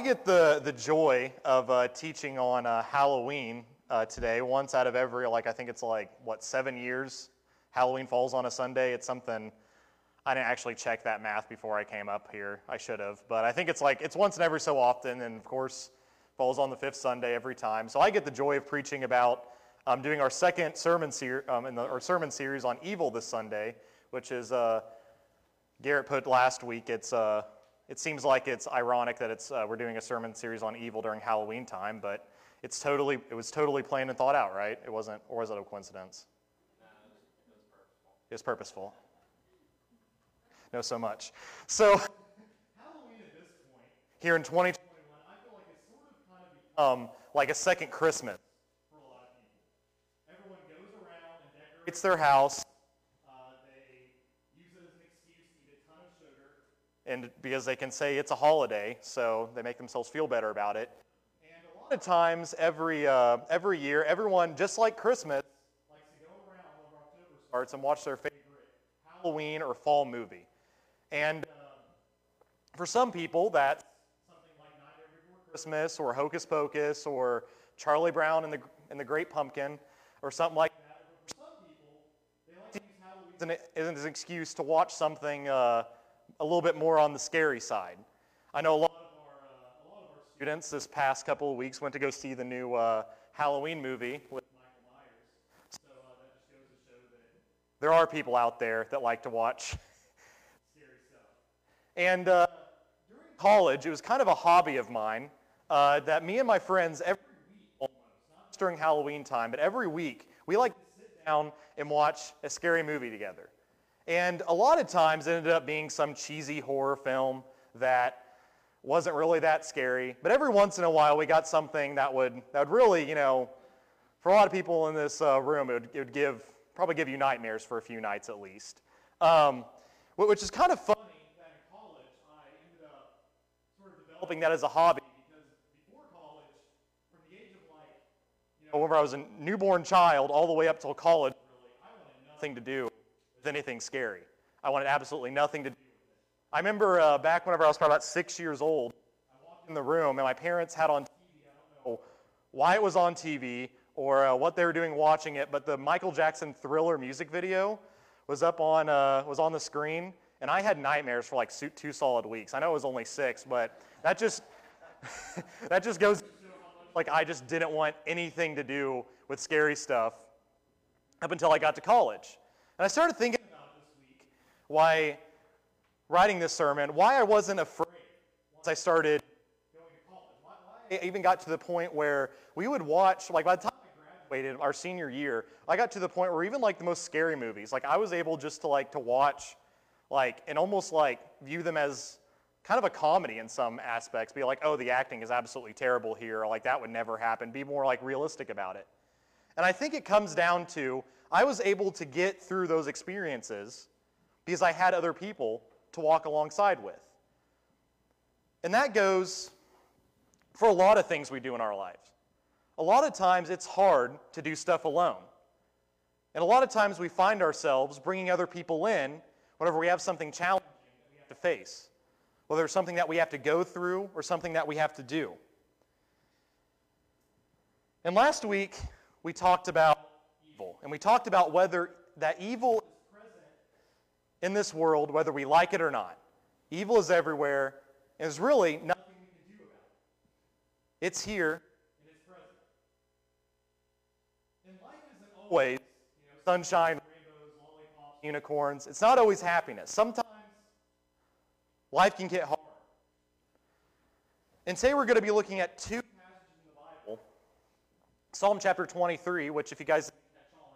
I get the, the joy of uh, teaching on uh, Halloween uh, today. Once out of every, like, I think it's like, what, seven years? Halloween falls on a Sunday. It's something, I didn't actually check that math before I came up here. I should have. But I think it's like, it's once and every so often, and of course, falls on the fifth Sunday every time. So I get the joy of preaching about um, doing our second sermon, ser- um, in the, our sermon series on evil this Sunday, which is, uh, Garrett put last week, it's, uh, it seems like it's ironic that it's, uh, we're doing a sermon series on evil during Halloween time, but it's totally, it was totally planned and thought out, right? It wasn't, or was it a coincidence? It was purposeful. No, so much. So, here in 2021, I feel like it's sort of kind of become like a second Christmas for a lot of people. Everyone goes around and decorates It's their house. Uh, they use it as an excuse to eat a ton of sugar, and because they can say it's a holiday, so they make themselves feel better about it. And a lot of times, every uh, every year, everyone, just like Christmas, likes to go around October starts and watch their favorite Halloween or fall movie. And um, for some people, that's something like Nightmare Before Christmas or Hocus Pocus or Charlie Brown and the, and the Great Pumpkin or something like that. For some people, they like to use Halloween as an, as an excuse to watch something uh, a little bit more on the scary side. I know a lot of our, uh, lot of our students this past couple of weeks went to go see the new uh, Halloween movie with Michael Myers. So uh, that just goes to show that there are people out there that like to watch scary stuff. And uh, during college, it was kind of a hobby of mine uh, that me and my friends every week, almost, not during Halloween time, but every week, we like to sit down and watch a scary movie together. And a lot of times it ended up being some cheesy horror film that wasn't really that scary. But every once in a while, we got something that would, that would really, you know, for a lot of people in this uh, room, it would, it would give, probably give you nightmares for a few nights at least. Um, which is kind of funny that in college, I ended up sort of developing that as a hobby because before college, from the age of like, you know, whenever I was a newborn child all the way up till college, really, I wanted nothing to do with anything scary. I wanted absolutely nothing to do. I remember uh, back whenever I was probably about six years old, I walked in the room and my parents had on TV, I don't know why it was on TV or uh, what they were doing watching it, but the Michael Jackson Thriller music video was up on, uh, was on the screen, and I had nightmares for like two solid weeks. I know it was only six, but that just, that just goes, like I just didn't want anything to do with scary stuff up until I got to college. And I started thinking about this week why writing this sermon, why I wasn't afraid once I started going to college. Why, I even got to the point where we would watch, like by the time I graduated our senior year, I got to the point where even like the most scary movies, like I was able just to like to watch, like and almost like view them as kind of a comedy in some aspects. Be like, oh, the acting is absolutely terrible here. Or, like that would never happen. Be more like realistic about it. And I think it comes down to I was able to get through those experiences because I had other people to walk alongside with. And that goes for a lot of things we do in our lives. A lot of times it's hard to do stuff alone. And a lot of times we find ourselves bringing other people in whenever we have something challenging we have to face, whether it's something that we have to go through or something that we have to do. And last week, we talked about evil. And we talked about whether that evil is present in this world, whether we like it or not. Evil is everywhere, and there's really nothing we can do about it. It's here, and it's present. And life isn't always you know, sunshine, rainbows, unicorns. It's not always happiness. Sometimes life can get hard. And today we're going to be looking at two passages in the Bible Psalm chapter 23, which, if you guys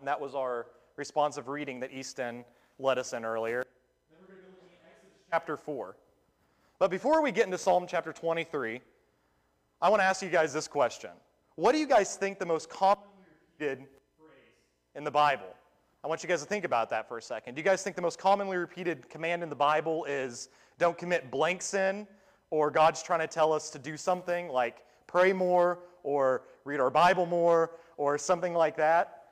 that was our responsive reading that Easton led us in earlier. Then we're going to looking at Exodus chapter 4. But before we get into Psalm chapter 23, I want to ask you guys this question. What do you guys think the most commonly repeated phrase in the Bible? I want you guys to think about that for a second. Do you guys think the most commonly repeated command in the Bible is don't commit blank sin, or God's trying to tell us to do something like pray more, or read our Bible more, or something like that?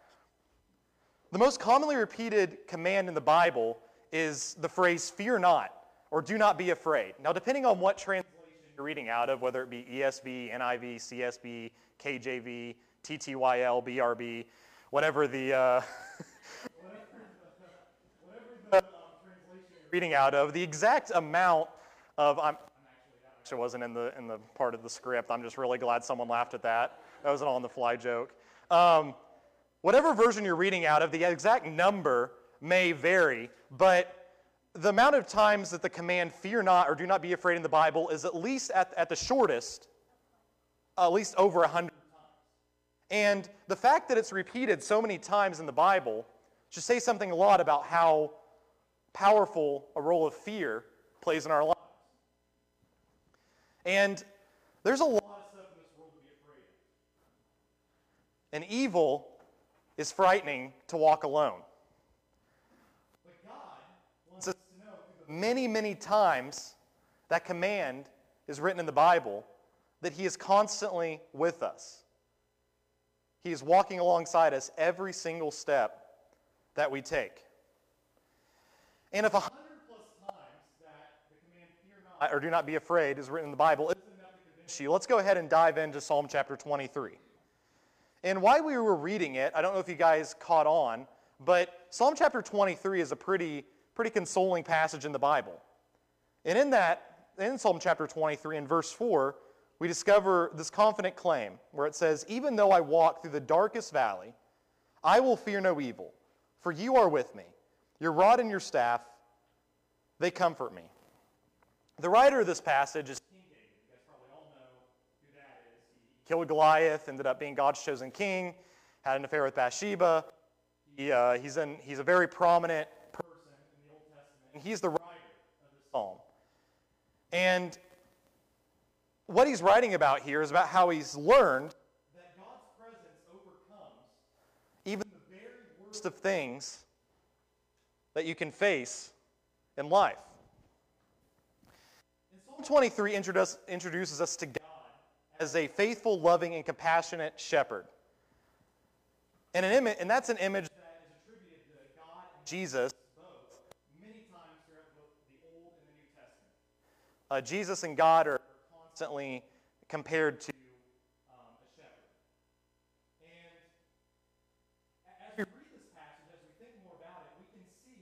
The most commonly repeated command in the Bible is the phrase fear not or do not be afraid. Now, depending on what translation you're reading out of, whether it be ESV, NIV, CSB, KJV, TTYL, BRB, whatever the uh, um, translation you're reading out of, the exact amount of I'm, actually wasn't in the in the part of the script. I'm just really glad someone laughed at that. That was an on-the-fly joke. Um, whatever version you're reading out of, the exact number may vary, but the amount of times that the command fear not or do not be afraid in the Bible is at least at, at the shortest, at least over 100 times. And the fact that it's repeated so many times in the Bible should say something a lot about how powerful a role of fear plays in our lives. And there's a lot of stuff in this world to be afraid of. And evil is frightening to walk alone. But God wants us to know many, many times that command is written in the Bible that He is constantly with us. He is walking alongside us every single step that we take. And if a hundred plus times that the command fear not or do not be afraid is written in the Bible isn't enough to convince you, let's go ahead and dive into Psalm chapter 23. And while we were reading it, I don't know if you guys caught on, but Psalm chapter 23 is a pretty, pretty consoling passage in the Bible. And in that, in Psalm chapter 23, in verse 4, we discover this confident claim where it says, Even though I walk through the darkest valley, I will fear no evil, for you are with me. Your rod and your staff, they comfort me. The writer of this passage is King David. You guys probably all know who that is. He killed Goliath, ended up being God's chosen king, had an affair with Bathsheba. He, uh, he's, in, he's a very prominent person in the Old Testament, and he's the writer of this psalm. And what he's writing about here is about how he's learned that God's presence overcomes even the very worst of things that you can face in life. And Psalm 23 introduce, introduces us to God as a faithful, loving, and compassionate shepherd. And, an ima- and that's an image that is attributed to God and Jesus both many times throughout both the Old and the New Testament. Uh, Jesus and God are constantly compared to um, a shepherd. And as we read this passage, as we think more about it, we can see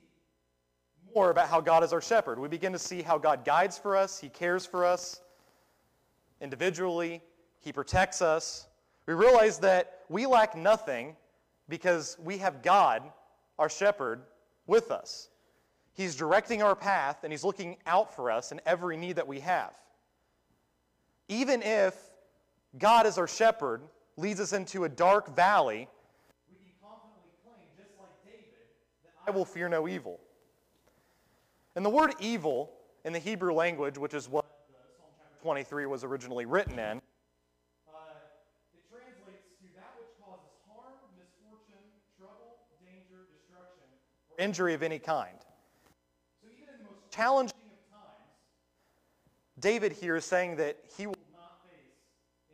more about how God is our shepherd. We begin to see how God guides for us, He cares for us individually, He protects us. We realize that we lack nothing because we have God, our shepherd, with us. He's directing our path and He's looking out for us in every need that we have. Even if God, as our shepherd, leads us into a dark valley, we can confidently claim, just like David, that I will fear no evil. And the word evil in the Hebrew language, which is what Psalm chapter 23 was originally written in, uh, it translates to that which causes harm, misfortune, trouble, danger, destruction, or injury of any kind. So even in the most challenging of times, David here is saying that he will not face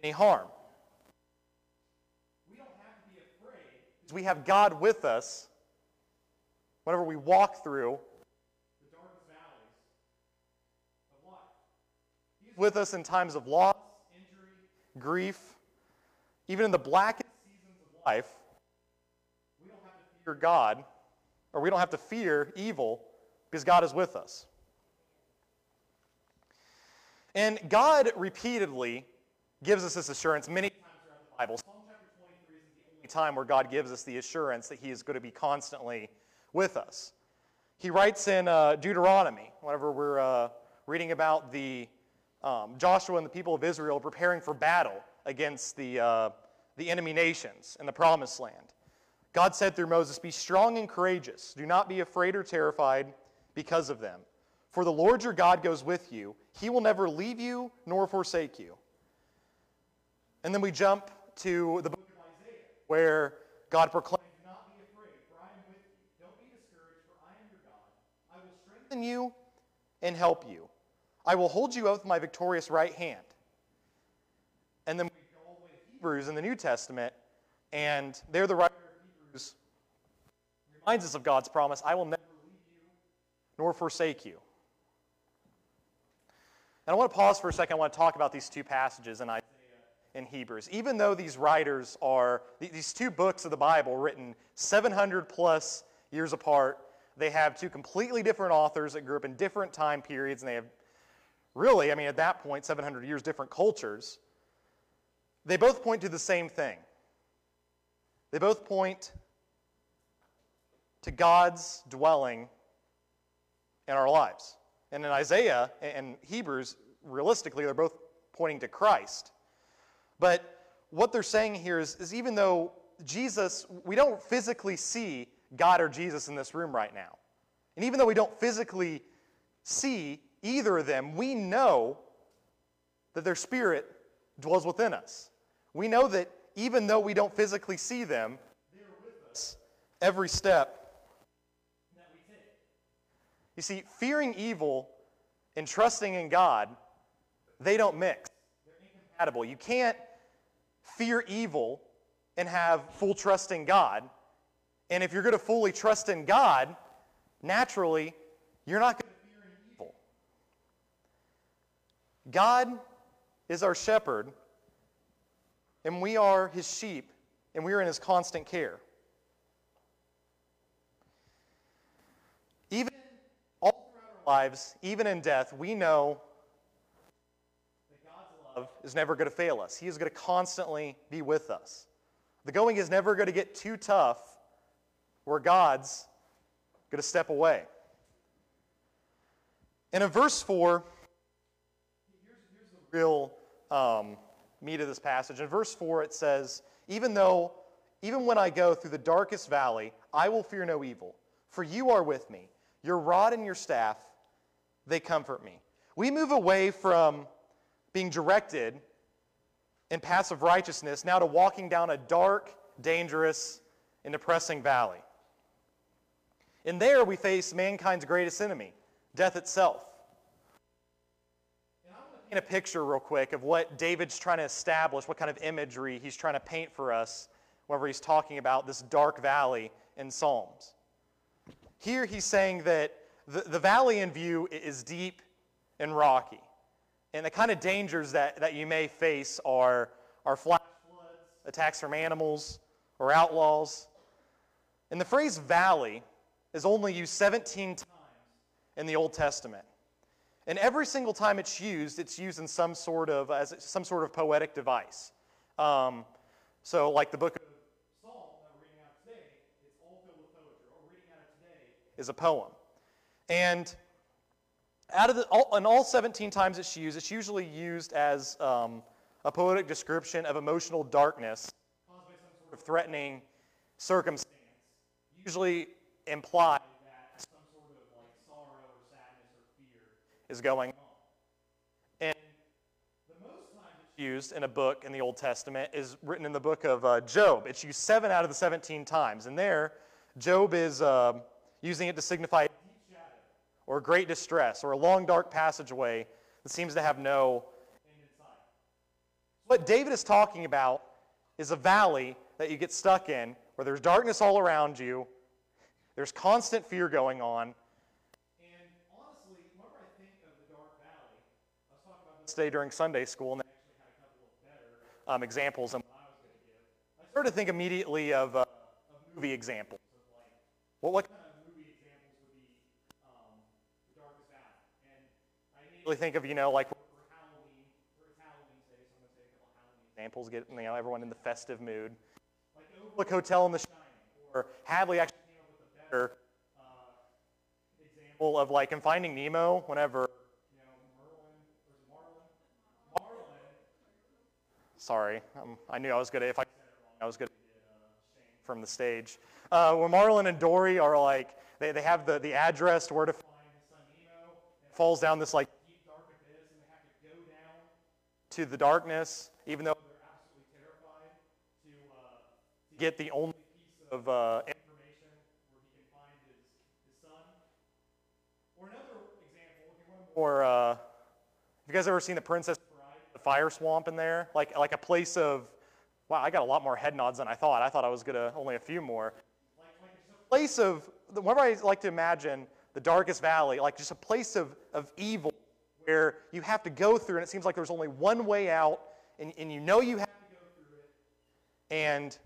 any harm. We don't have to be afraid because we have God with us whenever we walk through the darkest valleys of life. He's with us in times of loss, injury, grief, even in the blackest seasons of life. We don't have to fear God, or we don't have to fear evil because God is with us. And God repeatedly gives us this assurance many times throughout the Bible. Psalm chapter 23 isn't the only time where God gives us the assurance that He is going to be constantly with us. He writes in uh, Deuteronomy, whenever we're uh, reading about the um, Joshua and the people of Israel preparing for battle against the, uh, the enemy nations in the promised land. God said through Moses, Be strong and courageous. Do not be afraid or terrified because of them. For the Lord your God goes with you. He will never leave you nor forsake you. And then we jump to the book of Isaiah, where God proclaims, Do not be afraid, for I am with you. Don't be discouraged, for I am your God. I will strengthen you and help you. I will hold you up with my victorious right hand. And then we go all the way to Hebrews in the New Testament, and they're the Hebrews reminds us of God's promise I will never leave you nor forsake you. And I want to pause for a second. I want to talk about these two passages in Isaiah and Hebrews. Even though these writers are, these two books of the Bible written 700 plus years apart, they have two completely different authors that grew up in different time periods, and they have really, I mean, at that point, 700 years, different cultures. They both point to the same thing. They both point to God's dwelling in our lives. And in Isaiah and Hebrews, realistically, they're both pointing to Christ. But what they're saying here is, is even though Jesus, we don't physically see God or Jesus in this room right now. And even though we don't physically see either of them, we know that their spirit dwells within us. We know that even though we don't physically see them, they're with us every step. You see, fearing evil and trusting in God, they don't mix. They're incompatible. You can't fear evil and have full trust in God. And if you're going to fully trust in God, naturally, you're not going to fear evil. God is our shepherd, and we are his sheep, and we are in his constant care. Even all throughout our lives, even in death, we know that God's love is never going to fail us. He is going to constantly be with us. The going is never going to get too tough where God's going to step away. And in verse 4, here's, here's the real um, meat of this passage. In verse 4, it says, Even though, even when I go through the darkest valley, I will fear no evil, for you are with me. Your rod and your staff, they comfort me. We move away from being directed in of righteousness now to walking down a dark, dangerous, and depressing valley. And there we face mankind's greatest enemy, death itself. And I want to paint a picture real quick of what David's trying to establish, what kind of imagery he's trying to paint for us whenever he's talking about this dark valley in Psalms. Here he's saying that the, the valley in view is deep and rocky. And the kind of dangers that, that you may face are, are flash floods, attacks from animals, or outlaws. And the phrase valley is only used 17 times in the Old Testament. And every single time it's used, it's used in some sort of, as some sort of poetic device. Um, so, like the book of Psalm that we're reading out today, it's all filled with poetry. What we're reading out of today is a poem. And out of the, all, and all 17 times it's used, it's usually used as um, a poetic description of emotional darkness caused by some sort of threatening circumstance, usually imply that some sort of like sorrow or sadness or fear is going on. And the most time it's used in a book in the Old Testament is written in the book of uh, Job. It's used seven out of the 17 times. And there, Job is uh, using it to signify or great distress or a long dark passageway that seems to have no end in sight. What David is talking about is a valley that you get stuck in where there's darkness all around you, there's constant fear going on. And honestly, whenever I think of the dark valley, I was talking about this today during Sunday school, and they actually had a couple of better um, examples than what I was going to give. I started to think immediately of, uh, of movie examples. Of like, well, what kind of really think of, you know, like examples, get you know, everyone in the festive mood. Like Overlook Hotel in The Shining, or Hadley actually came up with a better uh, example of like in Finding Nemo, whenever, you know, Marlin? Sorry, um, I knew I was to, if I I was get uh, from the stage. Uh, when Marlin and Dory are like, they, they have the, the address to where to find son Nemo, falls down this like to the darkness, even though they're absolutely terrified, to, uh, to get the only piece of uh, information where he can find his, his son. Or another example, or uh, have you guys ever seen The Princess Bride, the fire swamp in there? Like, like a place of, wow, I got a lot more head nods than I thought. I thought I was to only a few more. Like, a place of, whenever I like to imagine the darkest valley, like just a place of, of evil where you have to go through, and it seems like there's only one way out, and, and you know you have to go through it. And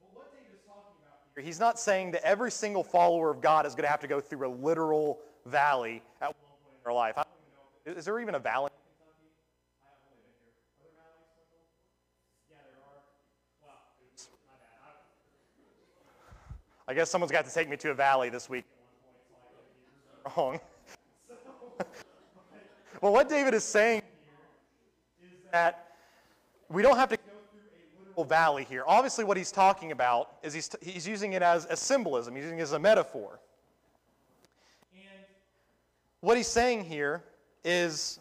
but what David is talking about here, he's not saying that every single follower of God is going to have to go through a literal valley at one point in their life. I don't even know. Is there even a valley in Kentucky? I have only been here. Are there valleys? Yeah, there are. Wow, oops, my bad. I, I guess someone's got to take me to a valley this week wrong. well, what David is saying here is that we don't have to go through a literal valley here. Obviously, what he's talking about is he's, he's using it as a symbolism, he's using it as a metaphor. And what he's saying here is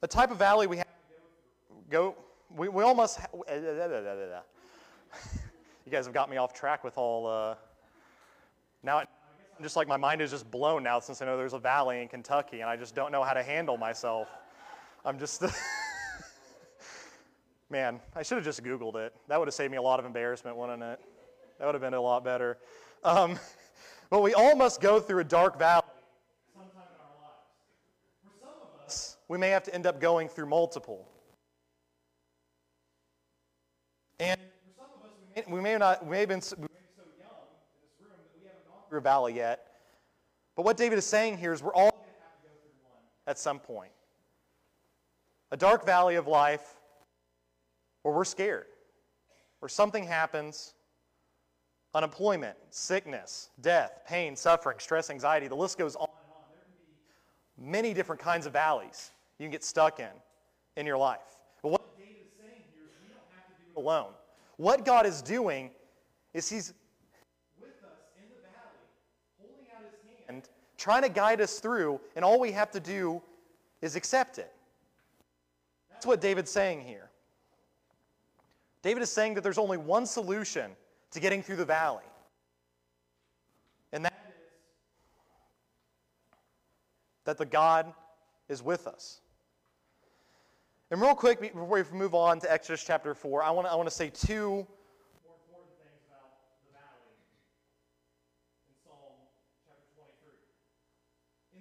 the type of valley we have to go, we, we almost, ha- you guys have got me off track with all, uh, now it, just like my mind is just blown now since I know there's a valley in Kentucky and I just don't know how to handle myself. I'm just, man, I should have just Googled it. That would have saved me a lot of embarrassment, wouldn't it? That would have been a lot better. Um, but we all must go through a dark valley sometime in our lives. For some of us, we may have to end up going through multiple. And for some of us, we may, we may not, we may have been, through a valley yet. But what David is saying here is we're all going to have to go through one at some point. A dark valley of life where we're scared, where something happens unemployment, sickness, death, pain, suffering, stress, anxiety. The list goes on and on. There can be many different kinds of valleys you can get stuck in in your life. But what David is saying here is we don't have to do it alone. What God is doing is He's trying to guide us through, and all we have to do is accept it. That's what David's saying here. David is saying that there's only one solution to getting through the valley, and that is that the God is with us. And real quick, before we move on to Exodus chapter 4, I want to, I want to say two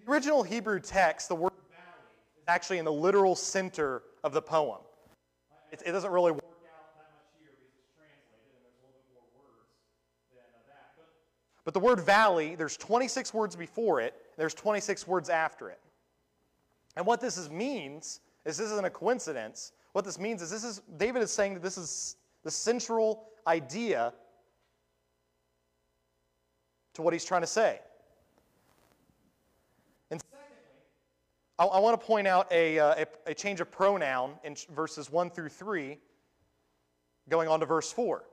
original Hebrew text, the word valley is actually in the literal center of the poem. It, it doesn't really work out that much here it's translated and there's more words than uh, that. But, but the word valley, there's 26 words before it, there's 26 words after it. And what this is, means is this isn't a coincidence. What this means is this is David is saying that this is the central idea to what he's trying to say. I, I want to point out a, uh, a, a change of pronoun in verses 1 through 3, going on to verse 4.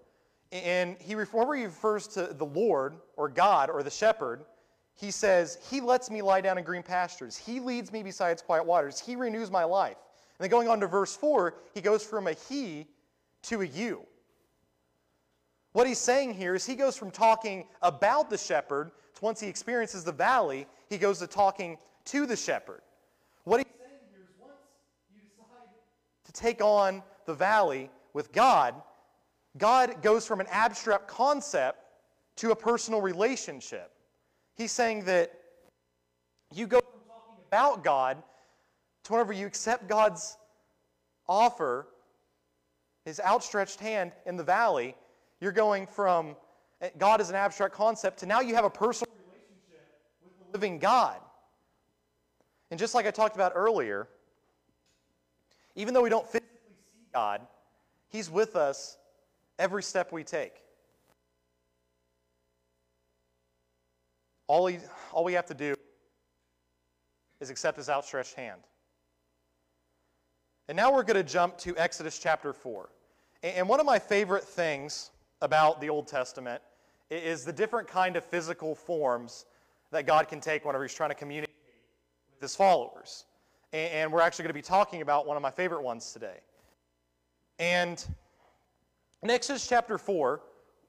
And he, whenever he refers to the Lord or God or the shepherd, he says, He lets me lie down in green pastures. He leads me beside quiet waters. He renews my life. And then going on to verse 4, he goes from a he to a you. What he's saying here is he goes from talking about the shepherd to once he experiences the valley, he goes to talking to the shepherd. What he's saying here is once you decide to take on the valley with God, God goes from an abstract concept to a personal relationship. He's saying that you go from talking about God to whenever you accept God's offer, his outstretched hand in the valley, you're going from eh, God as an abstract concept to now you have a personal relationship with the living God. And just like I talked about earlier, even though we don't physically see God, He's with us every step we take. All, he, all we have to do is accept His outstretched hand. And now we're going to jump to Exodus chapter 4. And one of my favorite things about the Old Testament is the different kind of physical forms that God can take whenever He's trying to communicate his followers. And we're actually going to be talking about one of my favorite ones today. And in Exodus chapter 4,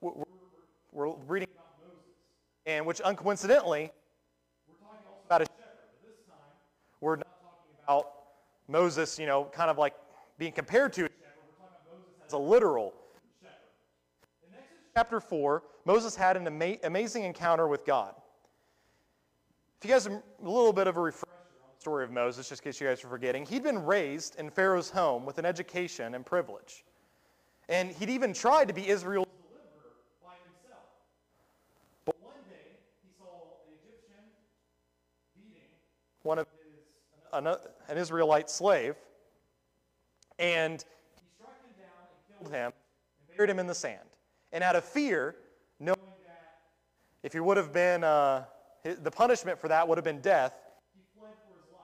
we're reading about Moses, and which uncoincidentally, we're talking also about a shepherd. But this time, we're not talking about Moses, you know, kind of like being compared to a shepherd. We're talking about Moses as a literal shepherd. In Exodus chapter 4, Moses had an ama- amazing encounter with God. If you guys, a little bit of a the story of Moses, just in case you guys are forgetting, he'd been raised in Pharaoh's home with an education and privilege. And he'd even tried to be Israel's deliverer by himself. But one day, he saw an Egyptian beating one of his, an Israelite slave, and he struck him down and killed him and buried him in the sand. And out of fear, knowing that if he would have been, uh, the punishment for that would have been death, he fled for his life.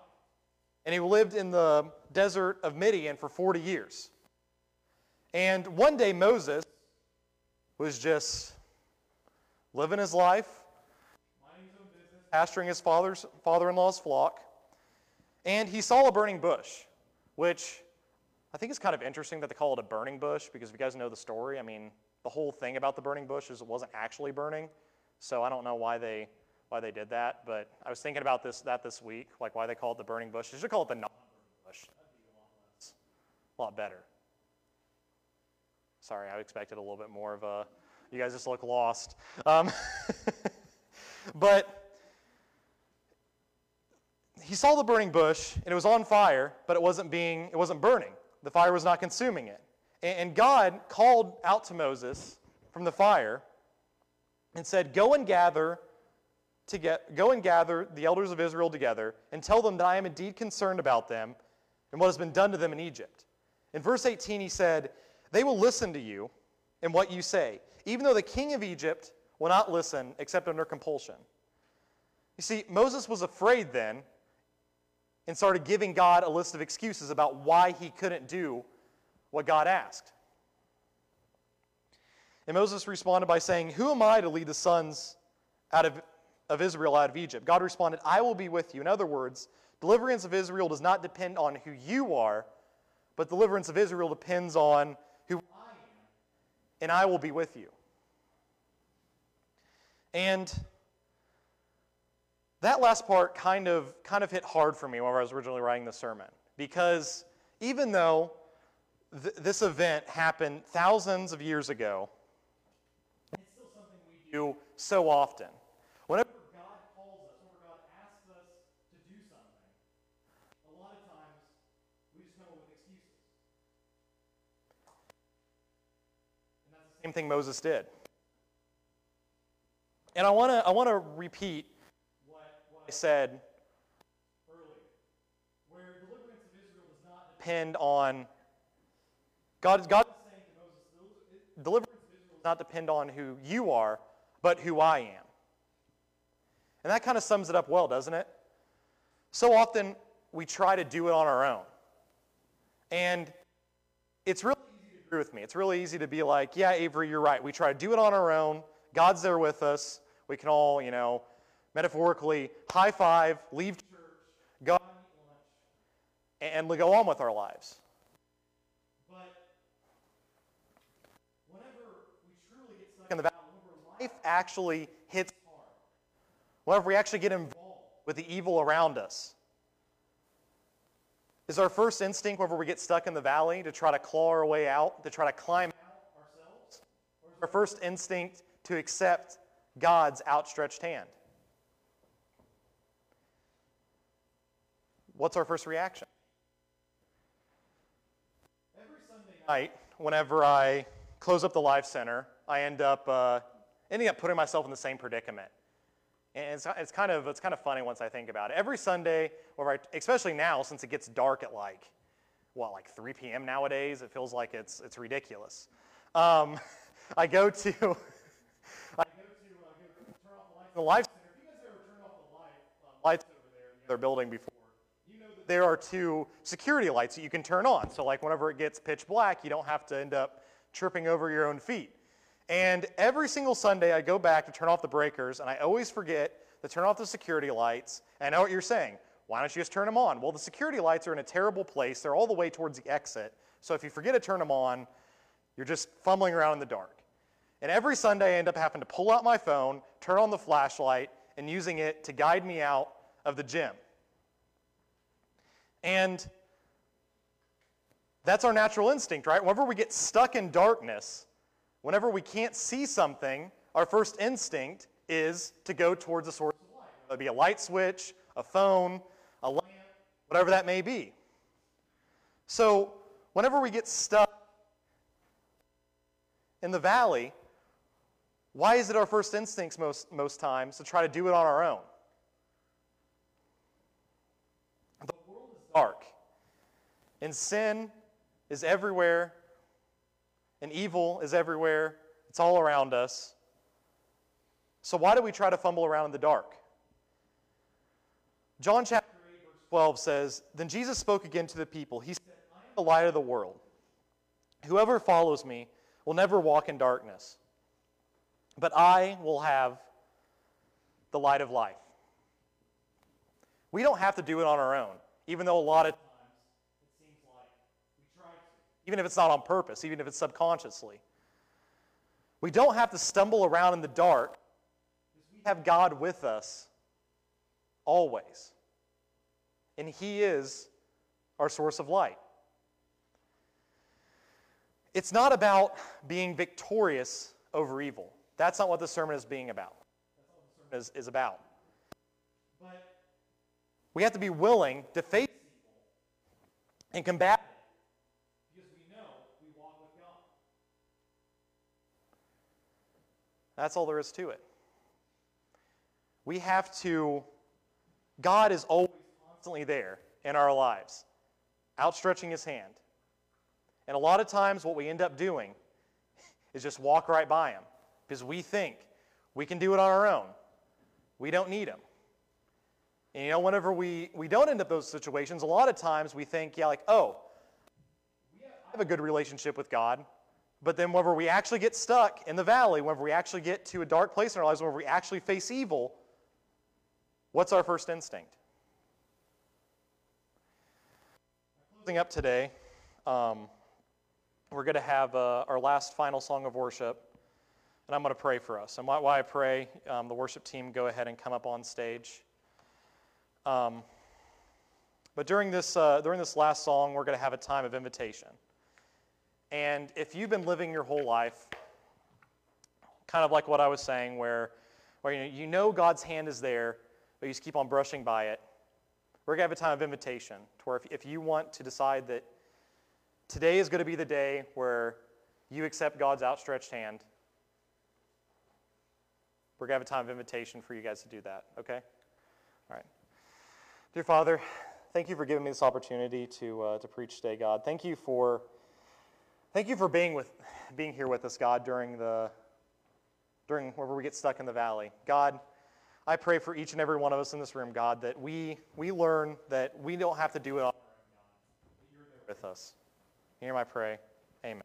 And he lived in the desert of Midian for 40 years. And one day Moses was just living his life, pasturing his father's father-in-law's flock, and he saw a burning bush, which I think is kind of interesting that they call it a burning bush because if you guys know the story, I mean, the whole thing about the burning bush is it wasn't actually burning. So I don't know why they why they did that, but I was thinking about this that this week, like why they call it the burning bush. They should call it the non-burning bush. A lot, better. Sorry, I expected a little bit more of a. You guys just look lost. Um, but he saw the burning bush, and it was on fire, but it wasn't being. It wasn't burning. The fire was not consuming it. And God called out to Moses from the fire and said, "Go and gather." To get, go and gather the elders of Israel together and tell them that I am indeed concerned about them and what has been done to them in Egypt. In verse 18, he said, they will listen to you and what you say, even though the king of Egypt will not listen except under compulsion. You see, Moses was afraid then and started giving God a list of excuses about why he couldn't do what God asked. And Moses responded by saying, Who am I to lead the sons out of, of Israel out of Egypt? God responded, I will be with you. In other words, deliverance of Israel does not depend on who you are, but deliverance of Israel depends on who I am, and I will be with you. And that last part kind of, kind of hit hard for me when I was originally writing the sermon. Because even though th- this event happened thousands of years ago, it's still something we do so often. Same thing Moses did. And I want to I want to repeat what, what I said earlier, where deliverance of Israel does not depend on God. God deliverance of Israel does not depend on who you are, but who I am. And that kind of sums it up well, doesn't it? So often we try to do it on our own. And it's really agree with me. It's really easy to be like, yeah, Avery, you're right. We try to do it on our own. God's there with us. We can all, you know, metaphorically high five, leave church, go and go on with our lives. But whenever we truly get stuck in the whenever life actually hits hard, whenever we actually get involved with the evil around us, is our first instinct whenever we get stuck in the valley to try to claw our way out, to try to climb out ourselves? Or is our first instinct to accept God's outstretched hand? What's our first reaction? Every Sunday night, whenever I close up the Life Center, I end up uh, ending up putting myself in the same predicament. And it's, it's, kind of, it's kind of funny once I think about it. Every Sunday, I, especially now since it gets dark at like, what, like 3 p.m. nowadays, it feels like it's, it's ridiculous. Um, I go to, uh, turn the lights center. If you guys ever turned off the light, uh, lights over there in the other building before, you know that there are two security lights that you can turn on. So like whenever it gets pitch black, you don't have to end up tripping over your own feet. And every single Sunday, I go back to turn off the breakers, and I always forget to turn off the security lights. And I know what you're saying. Why don't you just turn them on? Well, the security lights are in a terrible place. They're all the way towards the exit. So if you forget to turn them on, you're just fumbling around in the dark. And every Sunday, I end up having to pull out my phone, turn on the flashlight, and using it to guide me out of the gym. And that's our natural instinct, right? Whenever we get stuck in darkness, Whenever we can't see something, our first instinct is to go towards a source of light, It'd be a light switch, a phone, a lamp, whatever that may be. So, whenever we get stuck in the valley, why is it our first instincts most, most times to try to do it on our own? The world is dark, and sin is everywhere, and evil is everywhere. It's all around us. So, why do we try to fumble around in the dark? John chapter 8, verse 12 says Then Jesus spoke again to the people. He said, I am the light of the world. Whoever follows me will never walk in darkness, but I will have the light of life. We don't have to do it on our own, even though a lot of times it seems like we try to, even if it's not on purpose, even if it's subconsciously. We don't have to stumble around in the dark because we have God with us always. And He is our source of light. It's not about being victorious over evil. That's not what the sermon is being about. Is, is about. But we have to be willing to face evil and combat it because we know we walk with God. That's all there is to it. We have to, God is always constantly there in our lives, outstretching his hand. And a lot of times, what we end up doing is just walk right by him because we think we can do it on our own. We don't need him. And you know, whenever we, we don't end up those situations, a lot of times we think, yeah, like, oh, I have a good relationship with God. But then whenever we actually get stuck in the valley, whenever we actually get to a dark place in our lives, whenever we actually face evil, what's our first instinct? Closing up today, um, we're going to have uh, our last final song of worship, and I'm going to pray for us. And while I pray, um, the worship team go ahead and come up on stage. Um, but during this, uh, during this last song, we're going to have a time of invitation. And if you've been living your whole life, kind of like what I was saying, where, where you, know, you know God's hand is there, but you just keep on brushing by it, we're going to have a time of invitation to where if, if you want to decide that today is going to be the day where you accept God's outstretched hand, we're going to have a time of invitation for you guys to do that, okay? All right. Dear Father, thank you for giving me this opportunity to, uh, to preach today, God. Thank you for, thank you for being, with, being here with us, God, during, the, during wherever we get stuck in the valley. God, I pray for each and every one of us in this room, God, that we, we learn that we don't have to do it all. With us. Hear my pray. Amen.